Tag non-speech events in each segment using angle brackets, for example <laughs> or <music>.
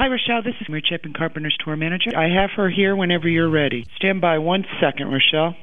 Hi, Rochelle. This is Mary Chapin Carpenter's tour manager. I have her here whenever you're ready. Stand by one second, Rochelle.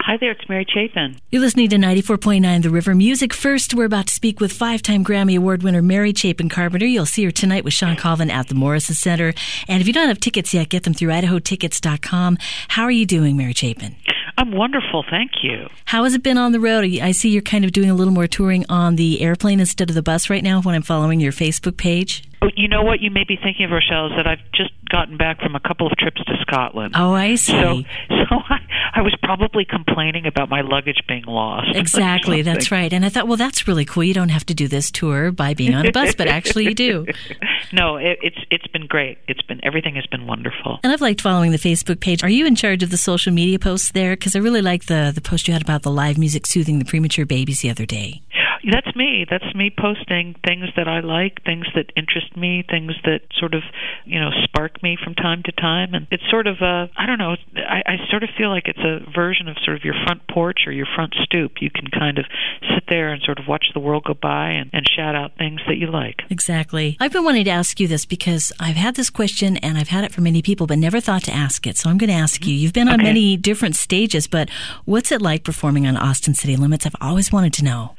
Hi there, it's Mary Chapin. You're listening to 94.9 The River Music. First, we're about to speak with five time Grammy Award winner Mary Chapin Carpenter. You'll see her tonight with Shawn Colvin at the Morrison Center. And if you don't have tickets yet, get them through idahotickets.com. How are you doing, Mary Chapin? I'm wonderful, thank you. How has it been on the road? I see you're kind of doing a little more touring on the airplane instead of the bus right now when I'm following your Facebook page. You know what you may be thinking of, Rochelle, is that I've just gotten back from a couple of trips to Scotland. Oh, I see. So, <laughs> so I, I was probably complaining about my luggage being lost. <laughs> Exactly, that's right. And I thought, well, that's really cool. You don't have to do this tour by being on a bus, but actually you do. <laughs> no, it, it's it's been great. It's been everything has been wonderful. And I've liked following the Facebook page. Are you in charge of the social media posts there? Because I really like the the post you had about the live music soothing the premature babies the other day. That's me. That's me posting things that I like, things that interest me, things that sort of, you know, spark me from time to time. And it's sort of a, I don't know, I, I sort of feel like it's a version of sort of your front porch or your front stoop. You can kind of sit there and sort of watch the world go by and, and shout out things that you like. Exactly. I've been wanting to ask you this because I've had this question and I've had it from many people, but never thought to ask it. So I'm going to ask you. You've been on Okay. many different stages, but what's it like performing on Austin City Limits? I've always wanted to know.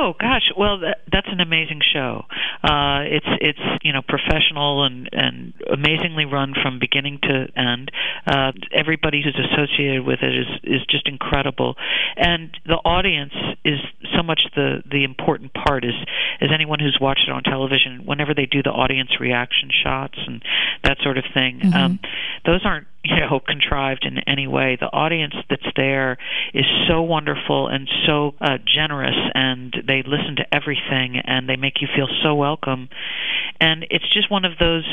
Oh gosh, well that, that's an amazing show. Uh, it's it's you know professional and and amazingly run from beginning to end. Uh, everybody who's associated with it is is just incredible, and the audience is so much the the important part. Is as anyone who's watched it on television, whenever they do the audience reaction shots and that sort of thing, um, those aren't you know contrived in any way. The audience that's there is so wonderful and so uh, generous, and they listen to everything, and they make you feel so welcome. And it's just one of those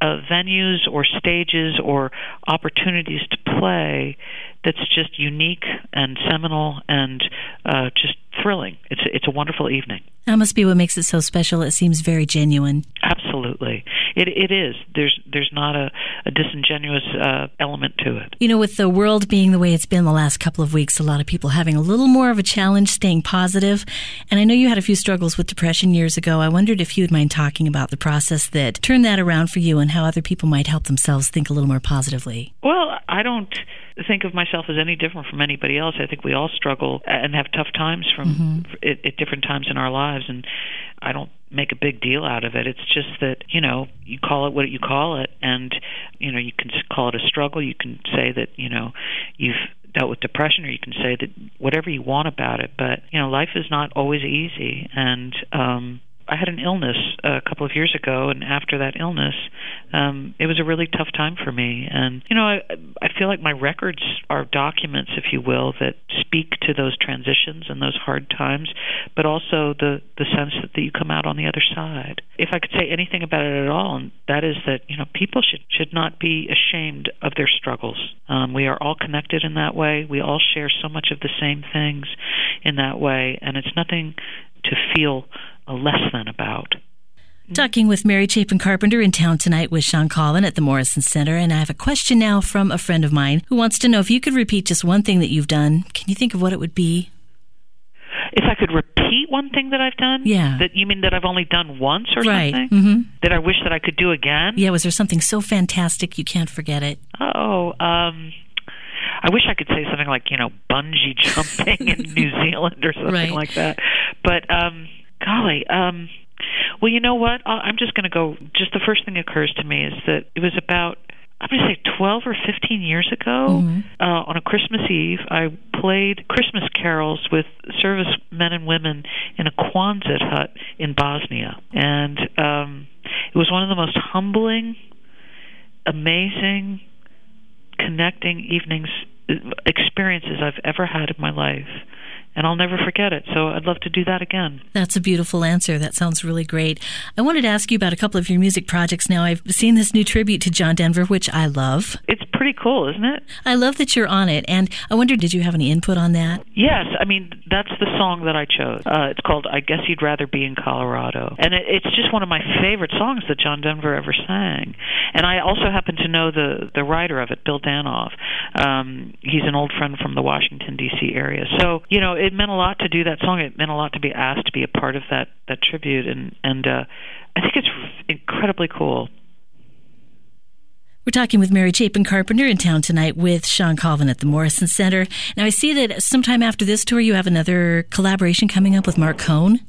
uh, venues or stages or opportunities to play that's just unique and seminal and uh, just thrilling. It's a, it's a wonderful evening. That must be what makes it so special. It seems very genuine. Absolutely, it it is. There's there's not a, a disingenuous uh, element to it. You know, with the world being the way it's been the last couple of weeks, a lot of people having a little more of a challenge staying positive. And I know you had a few struggles with depression years ago. I wondered if you would mind talking about the process that turned that around for you and how other people might help themselves think a little more positively. Well, I don't think of myself as any different from anybody else. I think we all struggle and have tough times from at, at different times in our lives, and I don't make a big deal out of it. It's just that you know you call it what you call it, and you know you can call it a struggle. You can say that you know you've dealt with depression, or you can say that whatever you want about it. But you know life is not always easy, and um, I had an illness a couple of years ago, and after that illness, um, it was a really tough time for me. And you know, I, I feel like my records are documents, if you will, that speak to those transitions and those hard times, but also the the sense that, that you come out on the other side. If I could say anything about it at all, and that is that you know people should should not be ashamed of their struggles. Um, we are all connected in that way. We all share so much of the same things in that way, and it's nothing to feel less than about. Talking with Mary Chapin Carpenter in town tonight with Shawn Colvin at the Morrison Center. And I have a question now from a friend of mine who wants to know if you could repeat just one thing that you've done. Can you think of what it would be? If I could repeat one thing that I've done, Yeah. that you mean that I've only done once or Right. something hmm that I wish that I could do again. Yeah, was there something so fantastic you can't forget it? Oh, um, I wish I could say something like you know bungee jumping in <laughs> New Zealand or something Right. like that. But um, golly, um, well, you know what? I'm just going to go. Just the first thing that occurs to me is that it was about. I'm going to say 12 or 15 years ago, uh, on a Christmas Eve, I played Christmas carols with servicemen and women in a Quonset hut in Bosnia. And um, it was one of the most humbling, amazing, connecting evenings experiences I've ever had in my life. And I'll never forget it. So I'd love to do that again. That's a beautiful answer. That sounds really great. I wanted to ask you about a couple of your music projects now. I've seen this new tribute to John Denver, which I love. It's pretty cool, isn't it? I love that you're on it. And I wonder, did you have any input on that? Yes, I mean that's the song that I chose. Uh, it's called "I Guess You'd Rather Be in Colorado," and it, it's just one of my favorite songs that John Denver ever sang. And I also happen to know the the writer of it, Bill Danoff. Um, he's an old friend from the Washington D.C. area, so you know it meant a lot to do that song. It meant a lot to be asked to be a part of that that tribute, and and uh, I think it's incredibly cool. We're talking with Mary Chapin Carpenter in town tonight with Shawn Colvin at the Morrison Center. Now, I see that sometime after this tour, you have another collaboration coming up with Marc Cohn.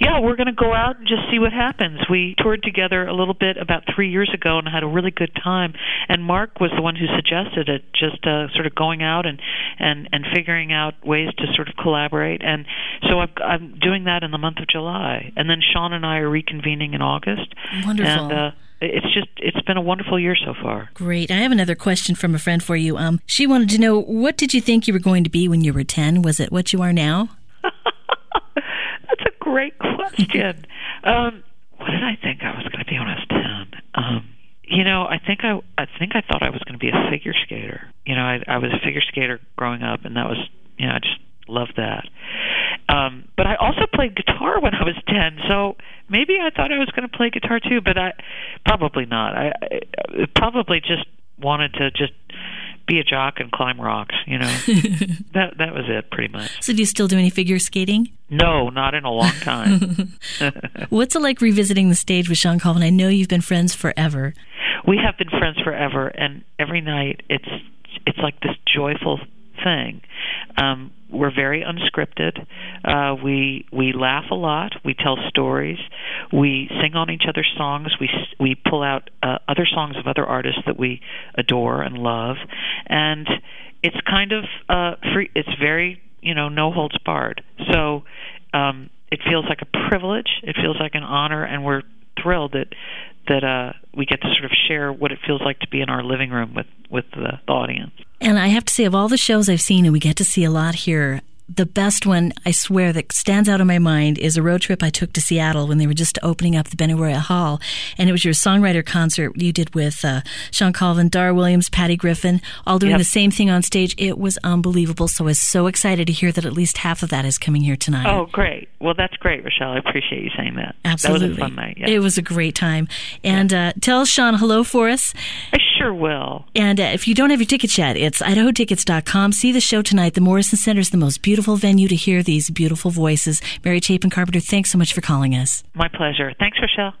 Yeah, we're going to go out and just see what happens. We toured together a little bit about three years ago and had a really good time. And Marc was the one who suggested it, just uh, sort of going out and and and figuring out ways to sort of collaborate. And so I've, I'm doing that in the month of July, and then Shawn and I are reconvening in August. Wonderful. And, uh, it's just it's been a wonderful year so far. Great. I have another question from a friend for you. Um, she wanted to know what did you think you were going to be when you were ten? Was it what you are now? <laughs> That's a great question. <laughs> um, what did I think I was going to be when I was ten? Um, you know, I think I I think I thought I was going to be a figure skater. You know, I, I was a figure skater growing up, and that was you know I just loved that. Um, but I also played guitar when I was ten, so maybe I thought I was going to play guitar too, but I probably not. I, I probably just wanted to just be a jock and climb rocks. You know, <laughs> that that was it pretty much. So, do you still do any figure skating? No, not in a long time. <laughs> What's it like revisiting the stage with Shawn Colvin? I know you've been friends forever. We have been friends forever, and every night it's it's like this joyful thing. Um, we're very unscripted. Uh, we we laugh a lot. We tell stories. We sing on each other's songs. We we pull out uh, other songs of other artists that we adore and love, and it's kind of uh, free. It's very you know no holds barred. So um, it feels like a privilege. It feels like an honor, and we're thrilled that that uh, we get to sort of share what it feels like to be in our living room with with the, the audience. And I have to say, of all the shows I've seen, and we get to see a lot here, the best one, I swear, that stands out in my mind is a road trip I took to Seattle when they were just opening up the Benaroya Hall. And it was your songwriter concert you did with uh, Shawn Colvin, Dar Williams, Patty Griffin, all doing Yep. the same thing on stage. It was unbelievable. So I was so excited to hear that at least half of that is coming here tonight. Oh, great! Well, that's great, Rochelle. I appreciate you saying that. Absolutely. that was a fun night. Yeah. It was a great time. And uh, tell Shawn hello for us. I sure will. And uh, if you don't have your tickets yet, it's idahotickets.com. See the show tonight. The Morrison Center is the most beautiful venue to hear these beautiful voices. Mary Chapin Carpenter, thanks so much for calling us. My pleasure. Thanks, Rochelle.